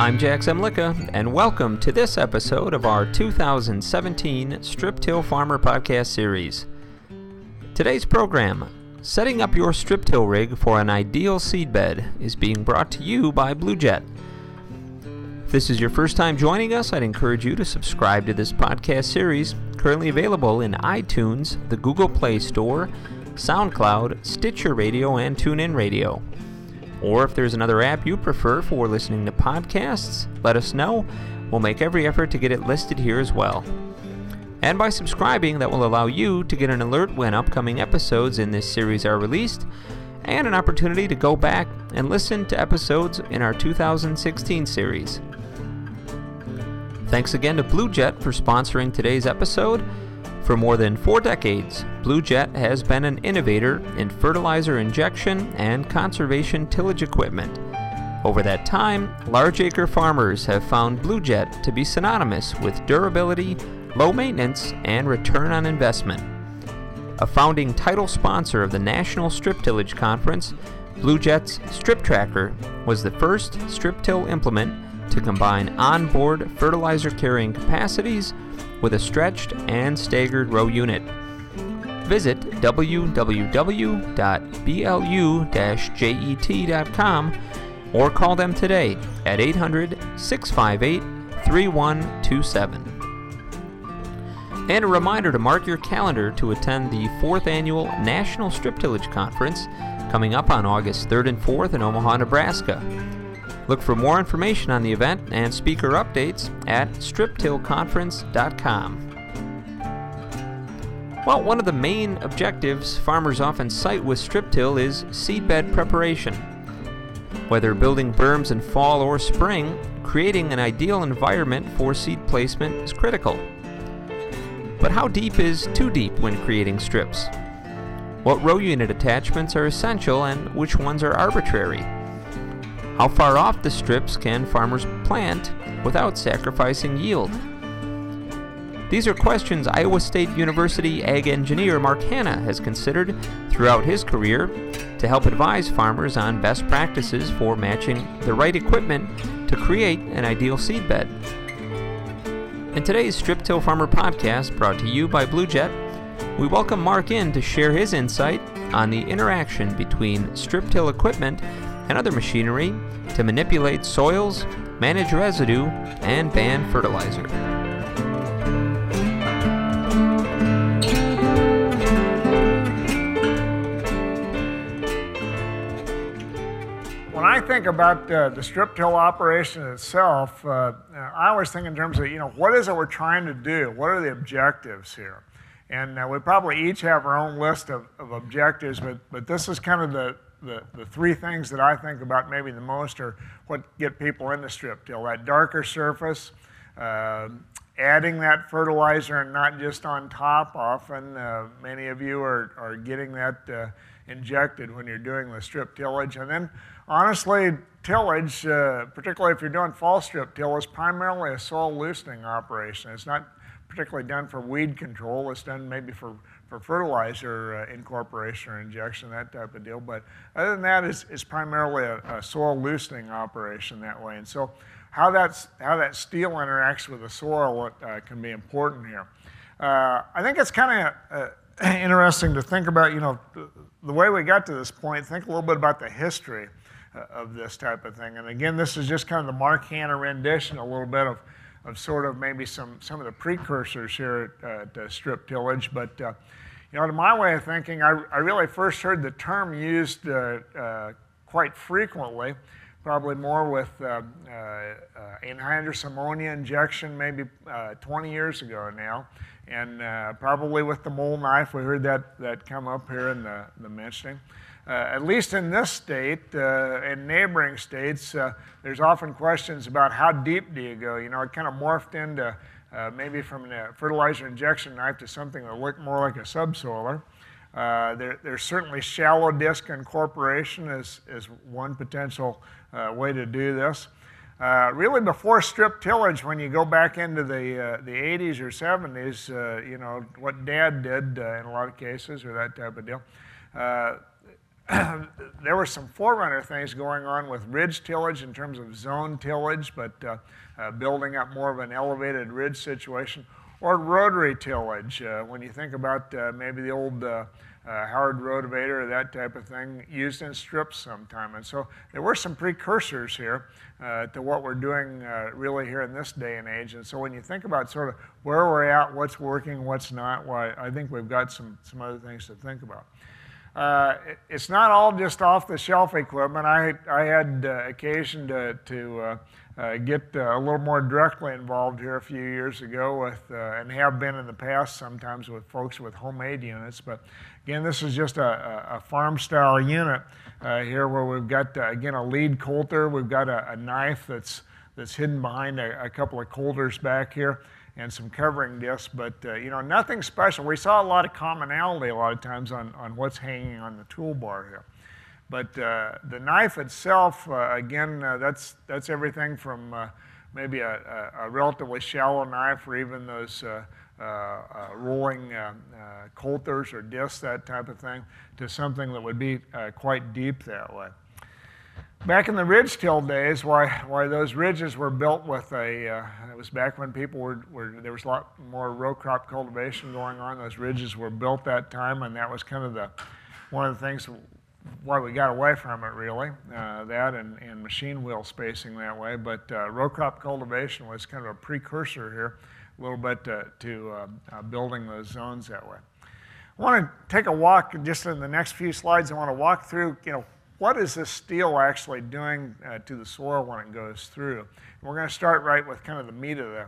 I'm Jack Zemlicka, and welcome to this episode of our 2017 Strip Till Farmer Podcast Series. Today's program, Setting Up Your Strip Till Rig for an Ideal Seedbed, is being brought to you by Blu-Jet. If this is your first time joining us, I'd encourage you to subscribe to this podcast series, currently available in iTunes, the Google Play Store, SoundCloud, Stitcher Radio, and TuneIn Radio. Or if there's another app you prefer for listening to podcasts, let us know. We'll make every effort to get it listed here as well. And by subscribing, that will allow you to get an alert when upcoming episodes in this series are released, and an opportunity to go back and listen to episodes in our 2016 series. Thanks again to Blu-Jet for sponsoring today's episode. For more than four decades, Blu-Jet has been an innovator in fertilizer injection and conservation tillage equipment. Over that time, large acre farmers have found Blu-Jet to be synonymous with durability, low maintenance, and return on investment. A founding title sponsor of the National Strip Tillage Conference, Blu-Jet's Strip Tracker was the first strip till implement to combine onboard fertilizer carrying capacities with a stretched and staggered row unit. Visit www.blu-jet.com or call them today at 800 658 3127. And a reminder to mark your calendar to attend the 4th Annual National Strip Tillage Conference coming up on August 3rd and 4th in Omaha, Nebraska. Look for more information on the event and speaker updates at striptillconference.com. Well, one of the main objectives farmers often cite with strip till is seedbed preparation. Whether building berms in fall or spring, creating an ideal environment for seed placement is critical. But how deep is too deep when creating strips? What row unit attachments are essential and which ones are arbitrary? How far off the strips can farmers plant without sacrificing yield? These are questions Iowa State University ag engineer Mark Hanna has considered throughout his career to help advise farmers on best practices for matching the right equipment to create an ideal seedbed. In today's Strip Till Farmer podcast, brought to you by Blu-Jet, we welcome Mark in to share his insight on the interaction between strip till equipment and other machinery to manipulate soils, manage residue, and ban fertilizer. When I think about uh, the strip till operation itself, uh, I always think in terms of, you know, what is it we're trying to do? What are the objectives here? And uh, we probably each have our own list of, of objectives, but, but this is kind of the, the, the three things that I think about maybe the most are what get people in the strip till. That darker surface, uh, adding that fertilizer and not just on top. Often, uh, many of you are, are getting that uh, injected when you're doing the strip tillage. And then, honestly, tillage, uh, particularly if you're doing fall strip till, is primarily a soil loosening operation. It's not particularly done for weed control. It's done maybe for for fertilizer uh, incorporation or injection, that type of deal. But other than that, it's, it's primarily a, a, soil loosening operation that way. And so how, that's, how that steel interacts with the soil uh, can be important here. Uh, I think it's kind of uh, interesting to think about, you know, the, way we got to this point, think a little bit about the history uh, of this type of thing. And again, this is just kind of the Mark Hanna rendition, a little bit of, of sort of maybe some, some of the precursors here at, at strip tillage. But you know, to my way of thinking, I, I really first heard the term used uh, uh, quite frequently, probably more with uh, uh, uh anhydrous ammonia injection maybe uh, 20 years ago now. And probably with the mole knife, we heard that, that come up here in the, the mentioning. at least in this state, in neighboring states, there's often questions about how deep do you go. You know, it kind of morphed into uh, maybe from a fertilizer injection knife to something that looked more like a subsoiler. Uh, there, there's certainly shallow disc incorporation is, is one potential uh, way to do this. Uh, really, before strip tillage, when you go back into the, uh, the 80s or 70s, uh, you know, what Dad did in a lot of cases or that type of deal, there were some forerunner things going on with ridge tillage in terms of zone tillage, but uh, uh, building up more of an elevated ridge situation, or rotary tillage. Uh, when you think about uh, maybe the old uh, uh, Howard rotavator, that type of thing, used in strips sometime. And so there were some precursors here to what we're doing really here in this day and age. And so when you think about sort of where we're at, what's working, what's not, why I think we've got some, some other things to think about. Uh, it, it's not all just off the shelf equipment. I, I had uh, occasion to, to uh, uh, get uh, a little more directly involved here a few years ago with, uh, and have been in the past sometimes with folks with homemade units. But again, this is just a, a farm style unit here where we've got, again, a lead coulter. We've got a, a knife that's, that's hidden behind a, a, couple of coulters back here and some covering discs, but uh, you know, nothing special. We saw a lot of commonality a lot of times on, on what's hanging on the toolbar here. But uh, the knife itself, uh, again, uh, that's, that's everything from uh, maybe a, a, a, relatively shallow knife or even those uh, rolling coulters or discs, that type of thing, to something that would be quite deep that way. Back in the ridge till days, why, why those ridges were built with a, it was back when people were, were, there was a lot more row crop cultivation going on. Those ridges were built that time, and that was kind of the, one of the things why we got away from it, really, uh, that and, and, machine wheel spacing that way. But uh, row crop cultivation was kind of a precursor here, a little bit uh, to uh, uh, building those zones that way. I want to take a walk just in the next few slides. I want to walk through, you know, what is this steel actually doing uh, to the soil when it goes through? And we're going to start right with kind of the meat of the,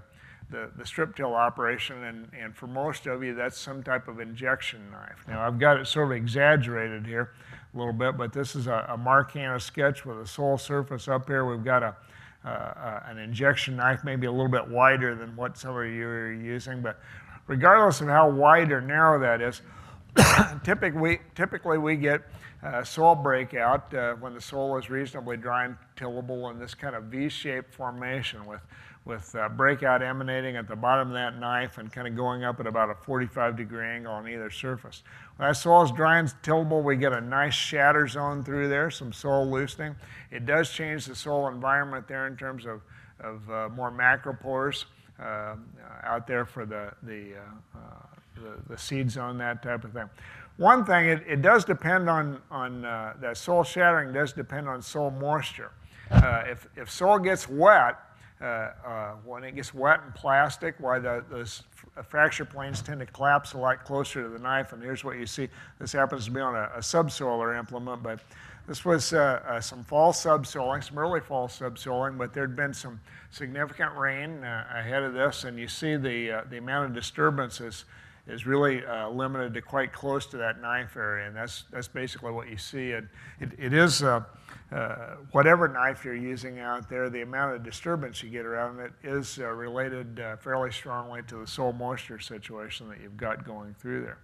the, the, strip till operation, and, and for most of you, that's some type of injection knife. Now, I've got it sort of exaggerated here a little bit, but this is a, a Mark Hanna sketch with a soil surface up here. We've got a, uh, an injection knife, maybe a little bit wider than what some of you are using, but regardless of how wide or narrow that is, typically, typically we get uh, soil breakout uh, when the soil is reasonably dry and tillable in this kind of V-shaped formation with with uh, breakout emanating at the bottom of that knife and kind of going up at about a 45 degree angle on either surface. When that soil is dry and tillable, we get a nice shatter zone through there, some soil loosening. It does change the soil environment there in terms of, of uh, more macropores uh, out there for the, the, uh, uh, the, the, seed zone, that type of thing. One thing, it, it does depend on, on uh, that soil shattering does depend on soil moisture. if, if soil gets wet, uh, uh, when it gets wet and plastic, why the, those fracture planes tend to collapse a lot closer to the knife. And here's what you see. This happens to be on a, a subsoiler implement, but this was uh, uh, some fall subsoiling, some early fall subsoiling, but there'd been some significant rain uh, ahead of this, and you see the, uh, the amount of disturbance is, really limited to quite close to that knife area, and that's, that's basically what you see. It, it, it is uh, whatever knife you're using out there, the amount of disturbance you get around it is uh, related uh, fairly strongly to the soil moisture situation that you've got going through there.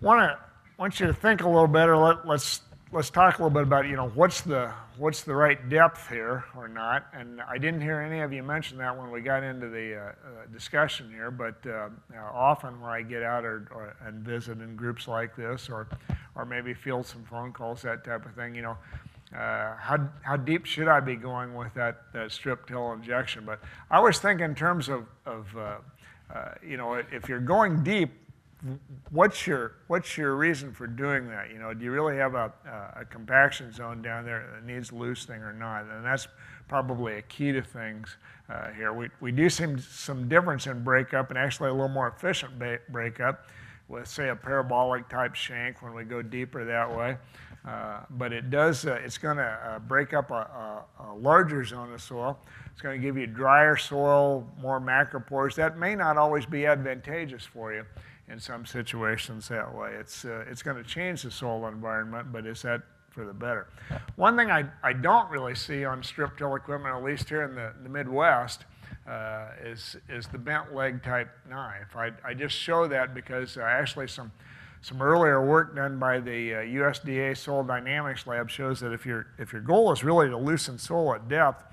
Want to want you to think a little better. Let, let's let's talk a little bit about you know what's the what's the right depth here or not. And I didn't hear any of you mention that when we got into the uh, uh, discussion here. But uh, often when I get out or, or, and visit in groups like this, or or maybe field some phone calls, that type of thing, you know. Uh, how, how deep should I be going with that, that strip till injection? But I was thinking in terms of, of uh, uh, you know, if you're going deep, what's your what's your reason for doing that? You know, do you really have a, a compaction zone down there that needs loosening or not? And that's probably a key to things uh, here. We, we do see some difference in breakup and actually a little more efficient breakup with say a parabolic type shank when we go deeper that way. Uh, but it does, uh, it's going to uh, break up a, a, a, larger zone of soil. It's going to give you drier soil, more macropores. That may not always be advantageous for you in some situations that way. It's, uh, it's going to change the soil environment, but is that for the better? One thing I, I don't really see on strip till equipment, at least here in the, the Midwest, uh, is, is the bent leg type knife. I, I just show that because uh, actually some, some earlier work done by the USDA uh, Soil Dynamics Lab shows that if, you if your goal is really to loosen soil at depth,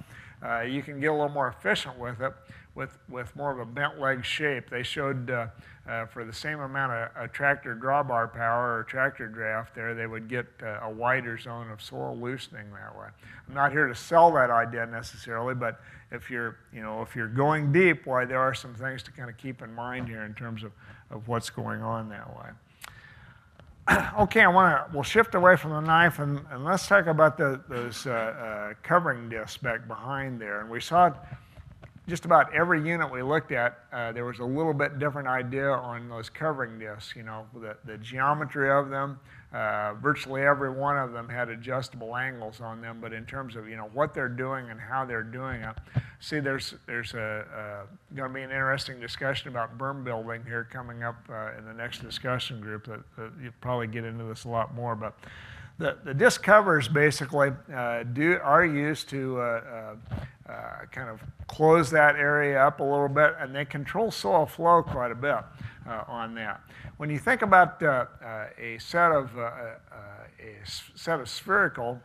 uh, you can get a little more efficient with it with, with more of a bent leg shape. They showed uh, uh, for the same amount of, of, tractor drawbar power or tractor draft there, they would get uh, a wider zone of soil loosening that way. I'm not here to sell that idea necessarily, but if you're, you know, if you're going deep, why there are some things to kind of keep in mind here in terms of, of what's going on that way. okay, I want to, we'll shift away from the knife and, and let's talk about the, those uh, uh, covering discs back behind there. And we saw just about every unit we looked at, uh, there was a little bit different idea on those covering discs, you know, the, the geometry of them. Uh, virtually every one of them had adjustable angles on them, but in terms of, you know, what they're doing and how they're doing it, see, there's, there's a, a going to be an interesting discussion about berm building here coming up uh, in the next discussion group that, that you'll probably get into this a lot more, but the, the disc covers basically uh, do, are used to uh, uh, uh, kind of close that area up a little bit, and they control soil flow quite a bit uh, on that. When you think about uh, a set of a set of spherical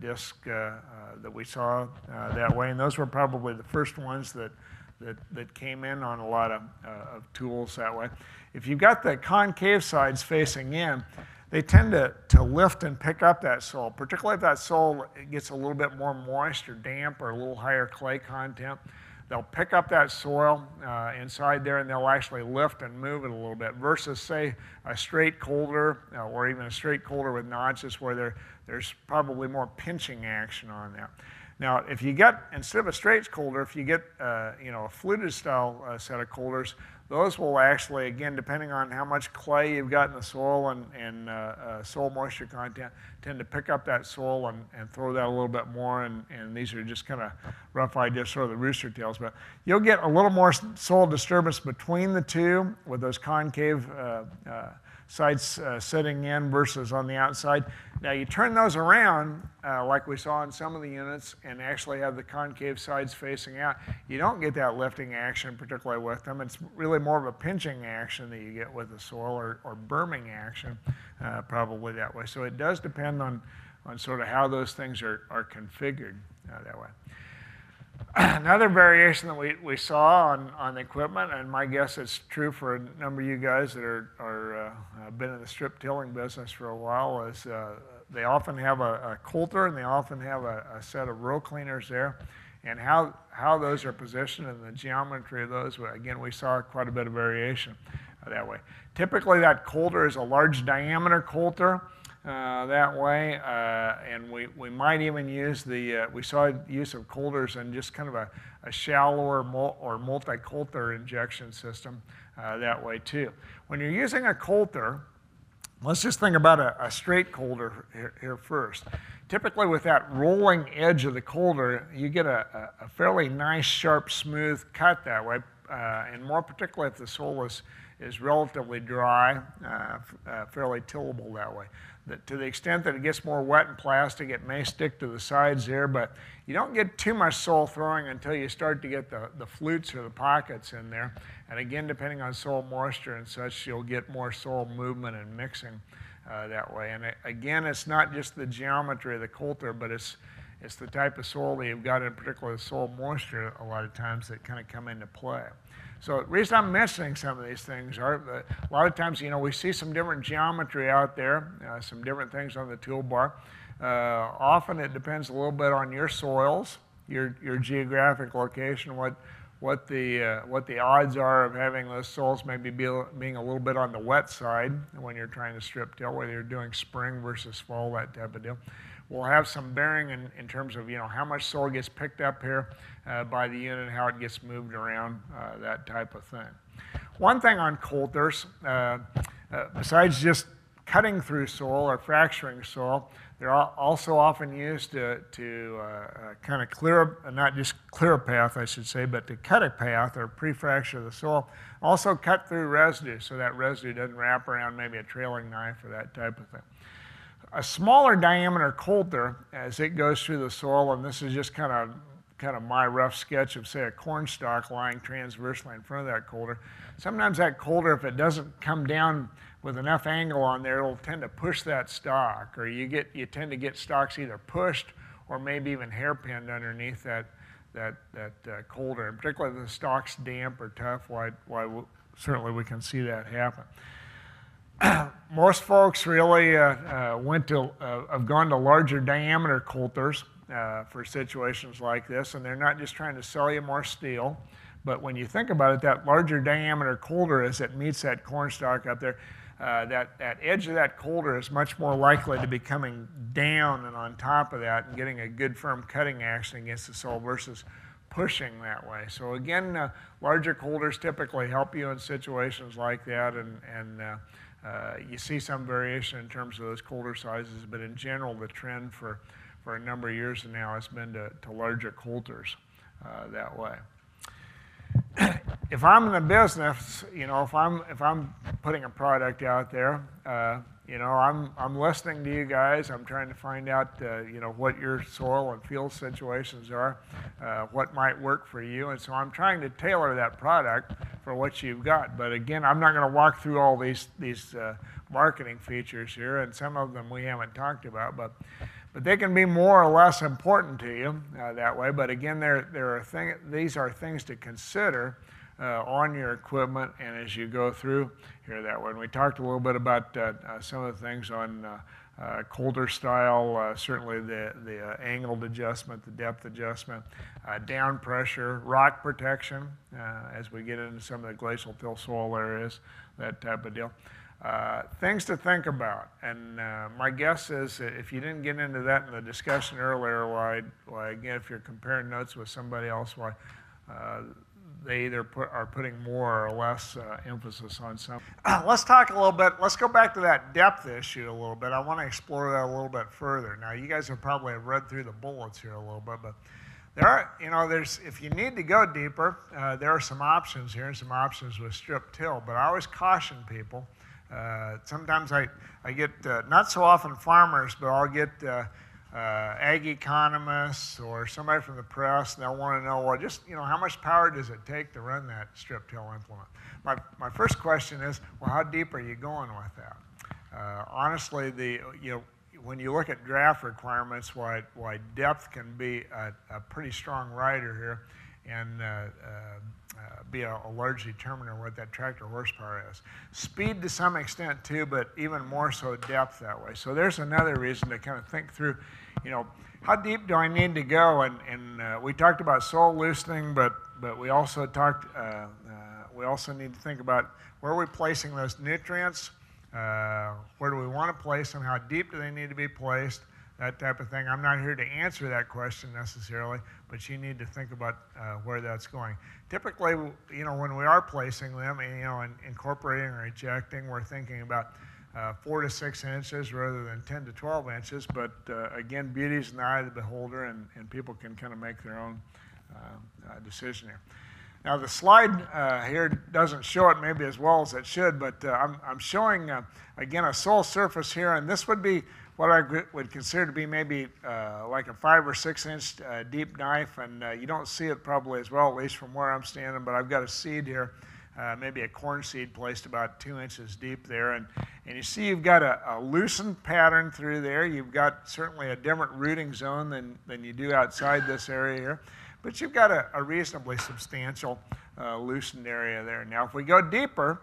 discs that we saw that way, and those were probably the first ones that that, that came in on a lot of, uh, of tools that way. If you've got the concave sides facing in, they tend to, to lift and pick up that soil, particularly if that soil gets a little bit more moist or damp or a little higher clay content. They'll pick up that soil uh, inside there and they'll actually lift and move it a little bit versus, say, a straight coulter uh, or even a straight coulter with notches where there, there's probably more pinching action on that. Now, if you get, instead of a straight coulter, if you get, uh, you know, a fluted style uh, set of coulters, those will actually, again, depending on how much clay you've got in the soil and, and uh, uh, soil moisture content, tend to pick up that soil and, and throw that a little bit more. And, and these are just kind of rough ideas, sort of the rooster tails. But you'll get a little more soil disturbance between the two with those concave uh, uh sides uh, sitting in versus on the outside. Now you turn those around, uh, like we saw in some of the units, and actually have the concave sides facing out. You don't get that lifting action, particularly with them. It's really more of a pinching action that you get with the soil or, or berming action, uh, probably that way. So it does depend on, on sort of how those things are, are configured uh, that way. Another variation that we, we saw on, on the equipment, and my guess it's true for a number of you guys that are, are uh, been in the strip tilling business for a while, is uh, they often have a, a, coulter and they often have a, a, set of row cleaners there. And how, how those are positioned and the geometry of those, again, we saw quite a bit of variation that way. Typically, that coulter is a large diameter coulter. Uh, that way, uh, and we, we might even use the, uh, we saw use of coulters and just kind of a, a shallower mul or multi-coulter injection system uh, that way too. When you're using a coulter, let's just think about a, a straight coulter here, here, first. Typically with that rolling edge of the coulter, you get a, a fairly nice, sharp, smooth cut that way, uh, and more particularly if the soil is, is relatively dry, fairly tillable that way that to the extent that it gets more wet and plastic, it may stick to the sides there, but you don't get too much soil throwing until you start to get the, the flutes or the pockets in there. And again, depending on soil moisture and such, you'll get more soil movement and mixing uh, that way. And it, again, it's not just the geometry of the coulter, but it's, it's the type of soil that you've got, in particular the soil moisture, a lot of times that kind of come into play. So the reason I'm mentioning some of these things are that a lot of times, you know, we see some different geometry out there, uh, some different things on the toolbar. Uh, often it depends a little bit on your soils, your, your geographic location, what, what, the, uh, what the odds are of having those soils maybe be, being a little bit on the wet side when you're trying to strip till, whether you're doing spring versus fall, that type of deal will have some bearing in, in terms of you know how much soil gets picked up here uh, by the unit, how it gets moved around, uh, that type of thing. One thing on coulters, uh, uh besides just cutting through soil or fracturing soil, they're also often used to, to uh, uh, kind of clear, not just clear a path, I should say, but to cut a path or pre-fracture the soil. Also cut through residue so that residue doesn't wrap around maybe a trailing knife or that type of thing a smaller diameter coulter as it goes through the soil, and this is just kind of kind of my rough sketch of say a corn stalk lying transversely in front of that coulter. Sometimes that coulter, if it doesn't come down with enough angle on there, it'll tend to push that stalk, or you get you tend to get stalks either pushed or maybe even hairpinned underneath that that, that uh, coulter, and particularly if the stalk's damp or tough, why, why certainly we can see that happen. Most folks really uh, uh, went to, uh, have gone to larger diameter coulters uh, for situations like this, and they're not just trying to sell you more steel. But when you think about it, that larger diameter coulter as it meets that corn stalk up there, uh, that, that edge of that coulter is much more likely to be coming down and on top of that and getting a good firm cutting action against the soil versus pushing that way. So again, uh, larger coulters typically help you in situations like that, and, and uh, uh, you see some variation in terms of those coulter sizes, but in general, the trend for, for a number of years now has been to, to larger coulters uh, that way if I'm in the business, you know, if I'm if I'm putting a product out there, uh, you know, I'm I'm listening to you guys. I'm trying to find out, uh, you know, what your soil and field situations are, uh, what might work for you, and so I'm trying to tailor that product for what you've got. But again, I'm not going to walk through all these these uh, marketing features here, and some of them we haven't talked about, but but they can be more or less important to you uh, that way. But again, there, there are thing, these are things to consider uh, on your equipment and as you go through here that way. And we talked a little bit about uh, uh some of the things on uh, uh, coulter style, certainly the, the angled adjustment, the depth adjustment, down pressure, rock protection as we get into some of the glacial till soil areas, that type of deal. Uh, things to think about. And uh, my guess is if you didn't get into that in the discussion earlier, why, why again, if you're comparing notes with somebody else, why uh, they either put, are putting more or less uh, emphasis on some. let's talk a little bit. Let's go back to that depth issue a little bit. I want to explore that a little bit further. Now, you guys have probably read through the bullets here a little bit, but there are, you know, there's if you need to go deeper, uh, there are some options here and some options with strip till. But I always caution people uh, sometimes I, I get, uh, not so often farmers, but I'll get uh, uh, ag economists or somebody from the press, and they'll want to know, well, just, you know, how much power does it take to run that strip till implement? My, my first question is, well, how deep are you going with that? Uh, honestly, the, you know, when you look at draft requirements, why, why depth can be a, a pretty strong rider here, and uh, uh, be a, a, large determiner what that tractor horsepower is. Speed to some extent too, but even more so depth that way. So there's another reason to kind of think through, you know, how deep do I need to go? And, and uh, we talked about soil loosening, but but we also talked. Uh, uh we also need to think about where are we placing those nutrients. Uh, where do we want to place them? How deep do they need to be placed? that type of thing. I'm not here to answer that question necessarily, but you need to think about uh, where that's going. Typically, you know, when we are placing them, you know, and incorporating or ejecting, we're thinking about four to six inches rather than 10 to 12 inches. But uh, again, beauty's in the eye of the beholder, and, and people can kind of make their own uh, uh, decision here. Now, the slide uh, here doesn't show it maybe as well as it should, but I'm, I'm showing, again, a soil surface here, and this would be what I would consider to be maybe uh, like a five or six inch uh, deep knife, and uh, you don't see it probably as well, at least from where I'm standing, but I've got a seed here, uh, maybe a corn seed placed about two inches deep there. And, and you see you've got a, a, loosened pattern through there. You've got certainly a different rooting zone than, than you do outside this area here, but you've got a, a reasonably substantial uh, loosened area there. Now, if we go deeper,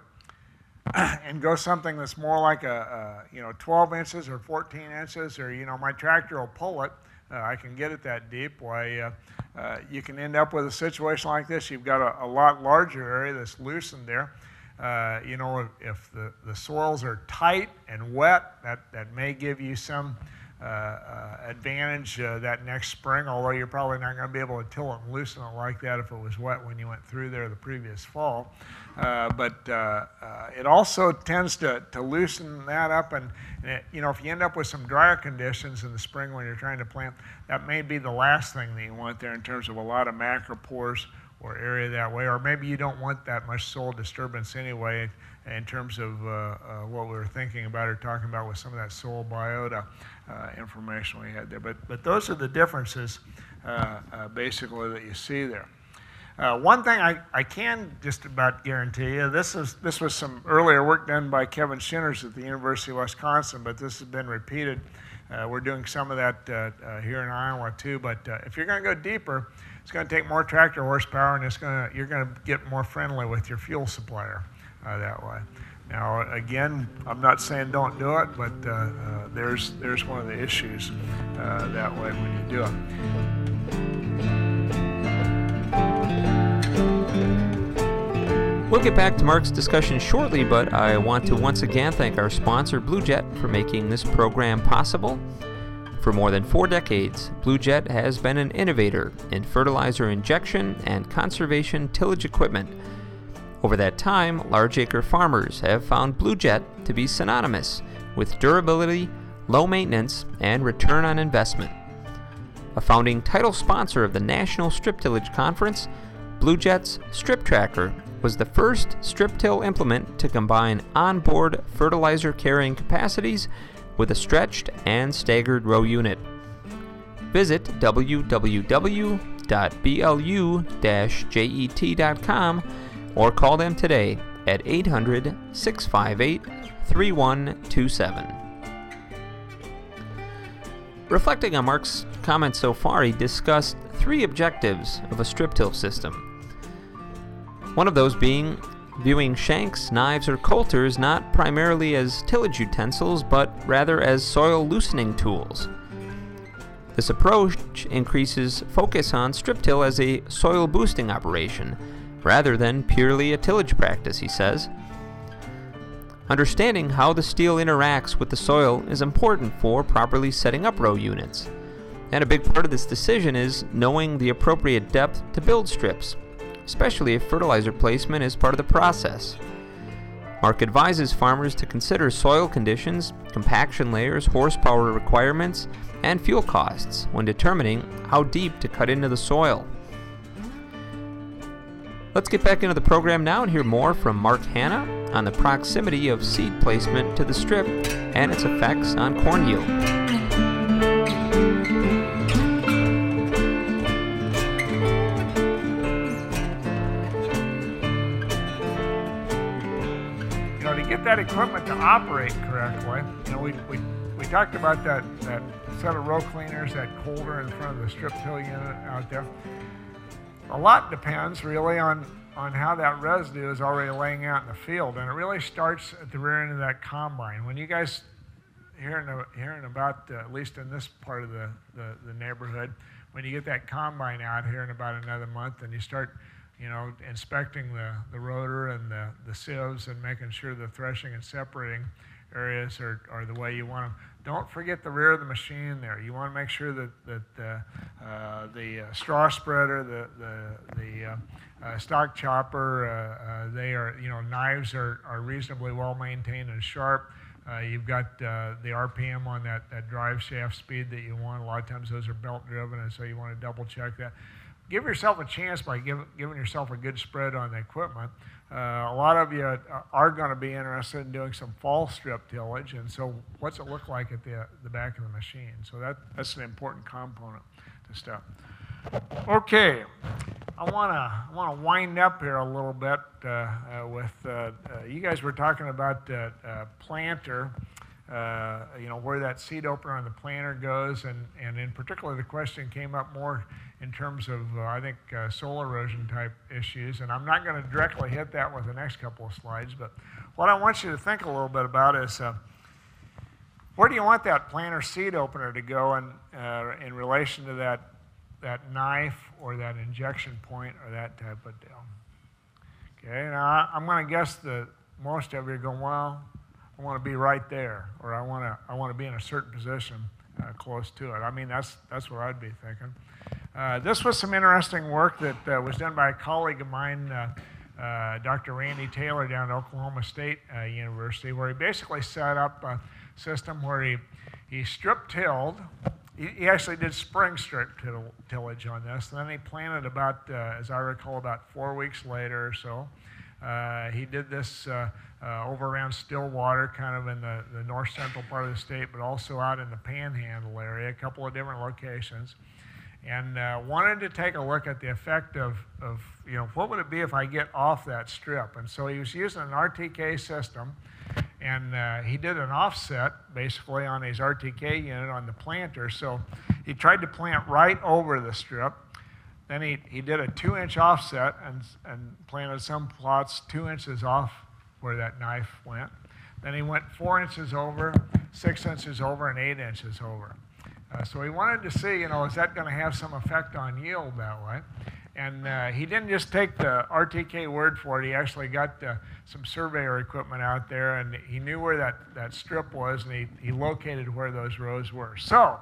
and go something that's more like a, a, you know 12 inches or 14 inches or you know my tractor will pull it I can get it that deep. Why uh, uh, you can end up with a situation like this. You've got a, a lot larger area that's loosened there. Uh, you know if, if, the, the soils are tight and wet that, that may give you some uh, uh, advantage that next spring although you're probably not going to be able to till it and loosen it like that if it was wet when you went through there the previous fall uh, but uh, uh, it also tends to, to loosen that up. And, and it, you know, if you end up with some drier conditions in the spring when you're trying to plant, that may be the last thing that you want there in terms of a lot of macropores or area that way. Or maybe you don't want that much soil disturbance anyway in terms of uh, uh, what we were thinking about or talking about with some of that soil biota uh, information we had there. But, but those are the differences basically that you see there. Uh, one thing I, I can just about guarantee you, this, is, this was some earlier work done by Kevin Shinners at the University of Wisconsin, but this has been repeated. Uh, we're doing some of that uh, uh here in Iowa too, but uh, if you're going to go deeper, it's going to take more tractor horsepower, and it's to, you're going to get more friendly with your fuel supplier uh, that way. Now, again, I'm not saying don't do it, but uh, uh, there's there's one of the issues uh, that way when you do it. We'll get back to Mark's discussion shortly, but I want to once again thank our sponsor, Blu-Jet, for making this program possible. For more than four decades, Blu-Jet has been an innovator in fertilizer injection and conservation tillage equipment over that time, large acre farmers have found Blu-Jet to be synonymous with durability, low maintenance, and return on investment. A founding title sponsor of the National Strip Tillage Conference, Blu-Jet's Strip Tracker was the first strip till implement to combine onboard fertilizer carrying capacities with a stretched and staggered row unit. Visit www.blu-jet.com or call them today at 800 658 3127. Reflecting on Mark's comments so far, he discussed three objectives of a strip till system. One of those being viewing shanks, knives, or coulters not primarily as tillage utensils, but rather as soil loosening tools. This approach increases focus on strip till as a soil boosting operation rather than purely a tillage practice, he says. Understanding how the steel interacts with the soil is important for properly setting up row units. And a big part of this decision is knowing the appropriate depth to build strips, especially if fertilizer placement is part of the process. Mark advises farmers to consider soil conditions, compaction layers, horsepower requirements, and fuel costs when determining how deep to cut into the soil. Let's get back into the program now and hear more from Mark Hanna on the proximity of seed placement to the strip and its effects on corn yield. You know, to get that equipment to operate correctly, you know, we, we, we talked about that, that set of row cleaners, that coulter in front of the strip till unit out there a lot depends really on, on how that residue is already laying out in the field. And it really starts at the rear end of that combine. When you guys hearing, hearing about, uh, at least in this part of the, the, the, neighborhood, when you get that combine out here in about another month and you start, you know, inspecting the, the rotor and the, the sieves and making sure the threshing and separating areas are, are the way you want them. Don't forget the rear of the machine there. You want to make sure that, that uh, uh, the uh, straw spreader, the, the, the uh, uh, stalk chopper, uh, they are, you know, knives are, are reasonably well maintained and sharp. you've got the RPM on that, that drive shaft speed that you want. A lot of times those are belt driven, and so you want to double check that. Give yourself a chance by give, giving yourself a good spread on the equipment. Uh, a lot of you are going to be interested in doing some fall strip tillage, and so what's it look like at the, the back of the machine? So that, that's an important component to stuff. Okay, I want to I want to wind up here a little bit uh, uh, with uh, uh, you guys were talking about uh, you know where that seed opener on the planter goes, and and in particular the question came up more in terms of, uh, I think, uh, soil erosion type issues. And I'm not going to directly hit that with the next couple of slides, but what I want you to think a little bit about is uh, where do you want that planter seed opener to go in, uh, in relation to that, that knife or that injection point or that type of deal? Okay, now I'm going to guess that most of you are going, well, I want to be right there, or I want to, I want to be in a certain position uh, close to it. I mean, that's, that's what I'd be thinking. Uh, this was some interesting work that uh, was done by a colleague of mine, uh, uh Dr. Randy Taylor, down at Oklahoma State uh, University, where he basically set up a system where he, he strip tilled. He, actually did spring strip till, tillage on this. And then he planted about, as I recall, about four weeks later or so. He did this over around Stillwater, kind of in the, the north central part of the state, but also out in the panhandle area, a couple of different locations and uh, wanted to take a look at the effect of, of, you know, what would it be if I get off that strip? And so he was using an RTK system, and uh, he did an offset basically on his RTK unit on the planter. So he tried to plant right over the strip. Then he, he did a two inch offset and, and planted some plots two inches off where that knife went. Then he went four inches over, six inches over, and eight inches over. Uh, so he wanted to see, you know, is that going to have some effect on yield that way? And uh, he didn't just take the RTK word for it. He actually got uh, some surveyor equipment out there, and he knew where that, that strip was, and he, he located where those rows were. So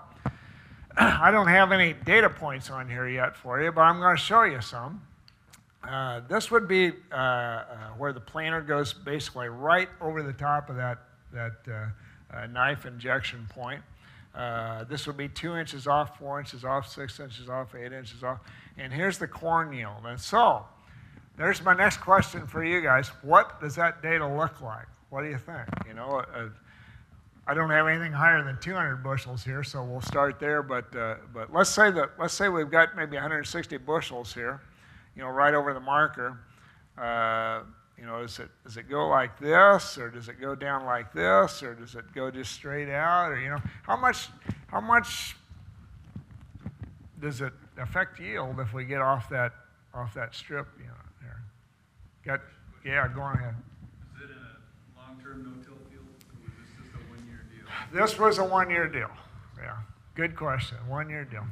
I don't have any data points on here yet for you, but I'm going to show you some. Uh, this would be uh, uh, where the planer goes basically right over the top of that, that uh, uh, knife injection point. Uh, this would be two inches off, four inches off, six inches off, eight inches off. And here's the corn yield. And so, there's my next question for you guys. What does that data look like? What do you think? You know, I don't have anything higher than 200 bushels here, so we'll start there. But, but let's say that let's say we've got maybe 160 bushels here you know, right over the marker. Uh, you know, does it, does it go like this, or does it go down like this, or does it go just straight out, or, you know, how much, how much does it affect yield if we get off that, off that strip, you know, there? Got, yeah, go on ahead. Is it in a long-term no-till field, or was this just a one-year deal? This was a one-year deal, yeah. Good question, one-year deal.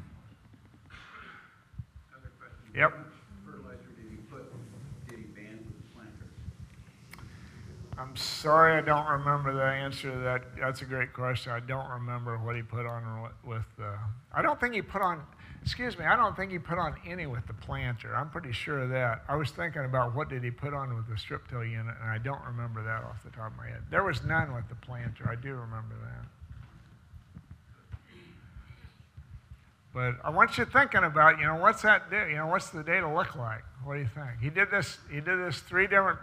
Other questions? Yep. I'm sorry, I don't remember the answer to that. That's a great question. I don't remember what he put on with. Uh, I don't think he put on. Excuse me. I don't think he put on any with the planter. I'm pretty sure of that. I was thinking about what did he put on with the strip till unit, and I don't remember that off the top of my head. There was none with the planter. I do remember that. But I want you thinking about, you know, what's that? Do? You know, what's the data look like? What do you think? He did this. He did this three different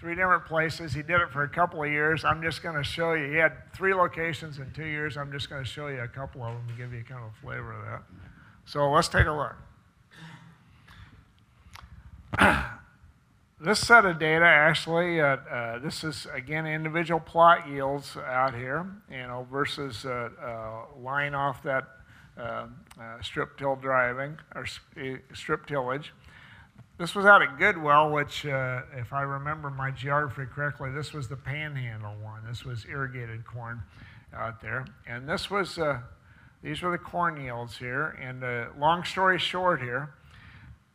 three different places. He did it for a couple of years. I'm just going to show you. He had three locations in two years. I'm just going to show you a couple of them to give you kind of a flavor of that. So let's take a look. this set of data actually, uh, uh, this is again individual plot yields out here, you know, versus uh, uh line off that uh, uh, strip till driving or strip tillage. This was out at Goodwell, which, if I remember my geography correctly, this was the panhandle one. This was irrigated corn out there. And this was, these were the corn yields here. And uh, long story short here,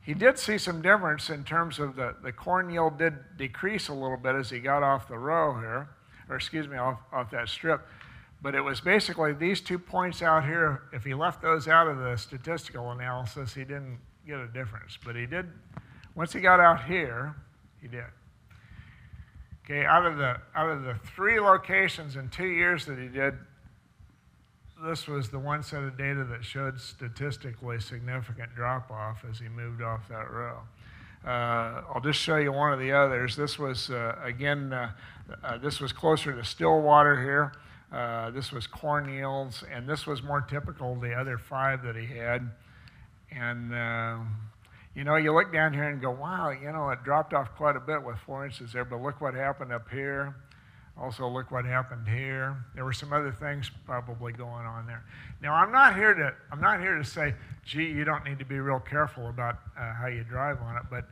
he did see some difference in terms of the, the corn yield did decrease a little bit as he got off the row here, or excuse me, off, off that strip. But it was basically these two points out here. If he left those out of the statistical analysis, he didn't get a difference. But he did once he got out here, he did. Okay, out of the out of the three locations in two years that he did, this was the one set of data that showed statistically significant drop off as he moved off that row. Uh, I'll just show you one of the others. This was uh, again, uh, uh this was closer to Stillwater here. Uh, this was corn yields, and this was more typical of the other five that he had. And uh, you know, you look down here and go, wow, you know, it dropped off quite a bit with four inches there, but look what happened up here. Also, look what happened here. There were some other things probably going on there. Now, I'm not here to I'm not here to say, gee, you don't need to be real careful about uh, how you drive on it, but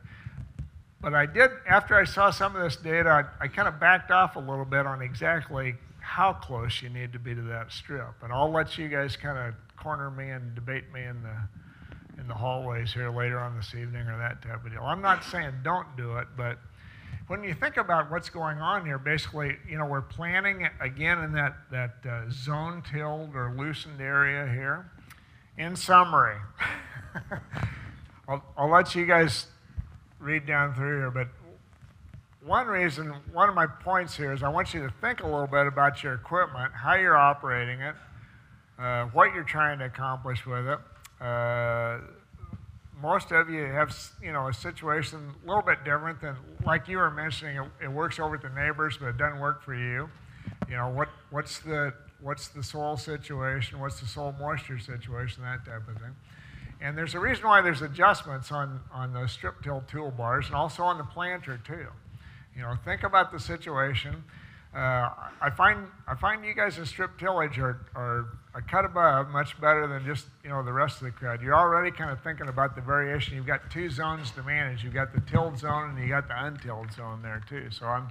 but I did after I saw some of this data, I, I kind of backed off a little bit on exactly how close you need to be to that strip, and I'll let you guys kind of corner me and debate me in the in the hallways here later on this evening or that type of deal. I'm not saying don't do it, but when you think about what's going on here, basically, you know, we're planning again in that, that uh, zone tilled or loosened area here. In summary, I'll, I'll let you guys read down through here, but one reason, one of my points here is I want you to think a little bit about your equipment, how you're operating it, uh, what you're trying to accomplish with it. Uh, most of you have, you know, a situation a little bit different than, like you were mentioning, it, it, works over with the neighbors, but it doesn't work for you. You know, what, what's the what's the soil situation, what's the soil moisture situation, that type of thing. And there's a reason why there's adjustments on, on the strip till toolbars and also on the planter too. You know, think about the situation. Uh, I find I find you guys in strip tillage are, are a cut above much better than just you know the rest of the crowd. You're already kind of thinking about the variation. You've got two zones to manage. You've got the tilled zone and you got the untilled zone there too. So I'm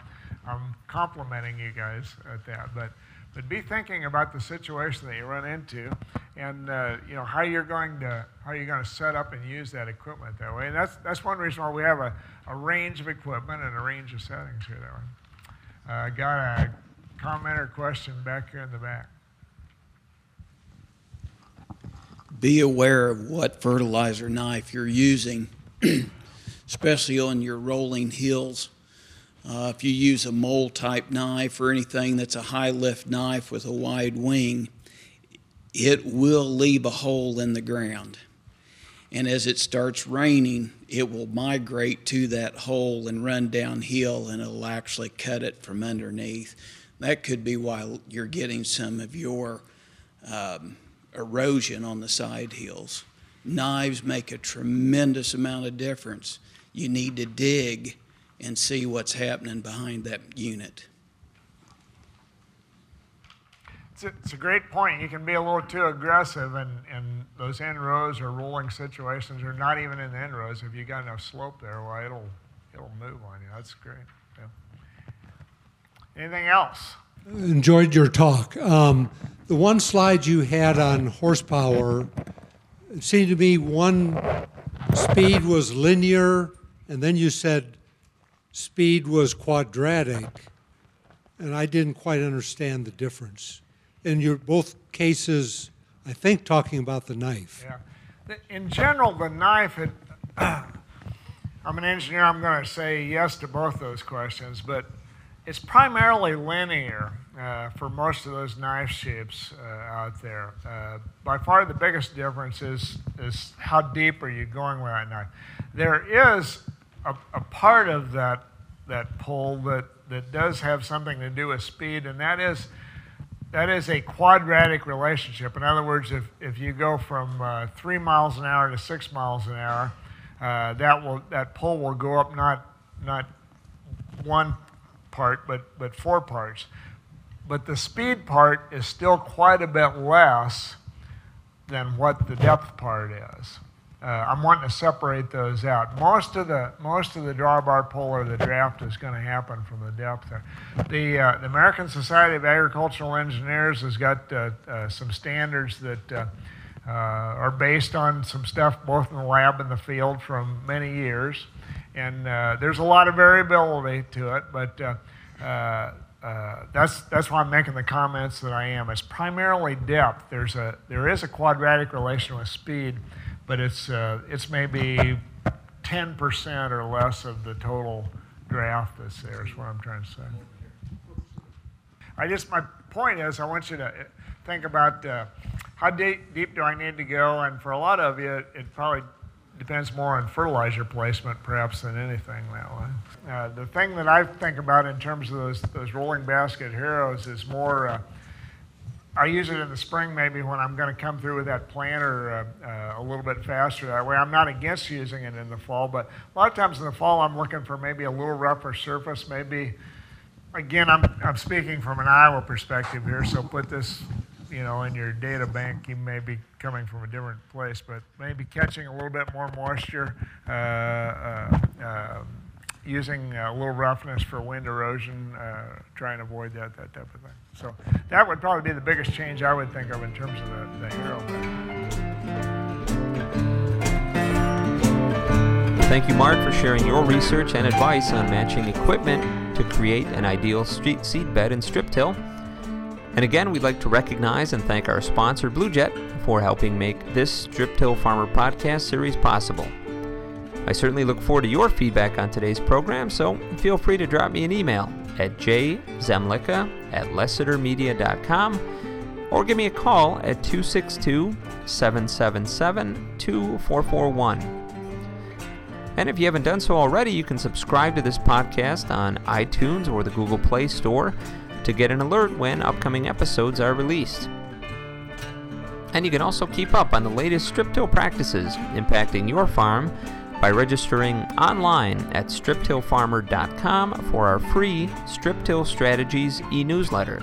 I'm complimenting you guys at that. But but be thinking about the situation that you run into, and uh, you know how you're going to how you're going to set up and use that equipment that way. And that's that's one reason why we have a, a range of equipment and a range of settings here that way. Uh, got a comment or question back here in the back. Be aware of what fertilizer knife you're using, especially on your rolling hills. Uh, if you use a mole type knife or anything that's a high lift knife with a wide wing, it will leave a hole in the ground. And as it starts raining, it will migrate to that hole and run downhill and it'll actually cut it from underneath. That could be why you're getting some of your um, erosion on the side hills. Knives make a tremendous amount of difference. You need to dig and see what's happening behind that unit. It's a, it's a great point. You can be a little too aggressive, and, and those end rows or rolling situations, are not even in the end rows. If you got enough slope there, well, it'll it'll move on you. That's great. Yeah. Anything else? Enjoyed your talk. Um, the one slide you had on horsepower, it seemed to me one speed was linear, and then you said speed was quadratic, and I didn't quite understand the difference. In your both cases, I think talking about the knife. Yeah. In general, the knife, I'm an engineer, I'm going to say yes to both those questions, but it's primarily linear uh, for most of those knife shapes uh, out there. Uh, by far the biggest difference is, is how deep are you going with that knife. There is a, a part of that, that pull that, that does have something to do with speed, and that is that is a quadratic relationship. In other words, if, if you go from uh, three miles an hour to six miles an hour, uh, that will that pull will go up not not one part, but but four parts. But the speed part is still quite a bit less than what the depth part is. Uh, I'm wanting to separate those out. Most of the most of the drawbar pull or the draft is going to happen from the depth there. The, uh, the American Society of Agricultural Engineers has got uh, uh some standards that uh, uh, are based on some stuff both in the lab and the field from many years, and there's a lot of variability to it, but. Uh, that's that's why I'm making the comments that I am. It's primarily depth. There's a there is a quadratic relation with speed, but it's, uh, it's maybe 10% or less of the total draft that's there, is what I'm trying to say. I just, my point is, I want you to think about uh, how deep, deep do I need to go, and for a lot of you, it, it probably depends more on fertilizer placement perhaps than anything that way. Uh, the thing that I think about in terms of those, those rolling basket harrows is more uh, I use it in the spring maybe when I'm going to come through with that planter uh, uh, a little bit faster that way. I'm not against using it in the fall, but a lot of times in the fall I'm looking for maybe a little rougher surface. Maybe, again, I'm, I'm speaking from an Iowa perspective here, so put this you know, in your data bank, you may be coming from a different place, but maybe catching a little bit more moisture, uh, uh, um, using a little roughness for wind erosion, uh, try and avoid that, that type of thing. So that would probably be the biggest change I would think of in terms of the, the harrow. Thank you, Mark, for sharing your research and advice on matching equipment to create an ideal street seed bed in strip till. And again, we'd like to recognize and thank our sponsor, Blu-Jet, for helping make this Strip Till Farmer podcast series possible. I certainly look forward to your feedback on today's program, so feel free to drop me an email at jzemlicka at lessitermedia.com or give me a call at 262 777 2441. And if you haven't done so already, you can subscribe to this podcast on iTunes or the Google Play Store to get an alert when upcoming episodes are released. And you can also keep up on the latest strip till practices impacting your farm by registering online at striptillfarmer.com for our free Strip Till Strategies e newsletter.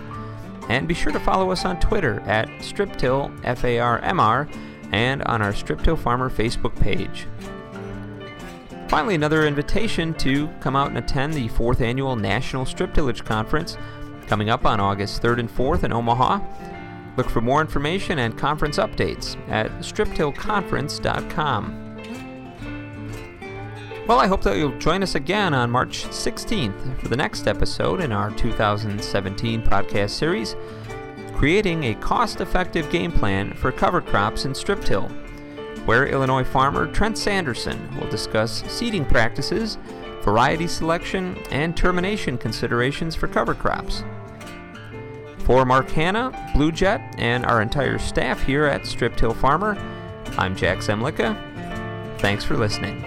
And be sure to follow us on Twitter at StripTill, F A R M R, and on our StripTill Farmer Facebook page. Finally, another invitation to come out and attend the fourth annual National Strip Tillage Conference coming up on August 3rd and 4th in Omaha. Look for more information and conference updates at striptillconference.com. Well, I hope that you'll join us again on March 16th for the next episode in our 2017 podcast series, Creating a Cost Effective Game Plan for Cover Crops in Strip Till, where Illinois farmer Trent Sanderson will discuss seeding practices, variety selection, and termination considerations for cover crops. For Mark Hanna, Blu-Jet, and our entire staff here at Strip Till Farmer, I'm Jack Zemlicka. Thanks for listening.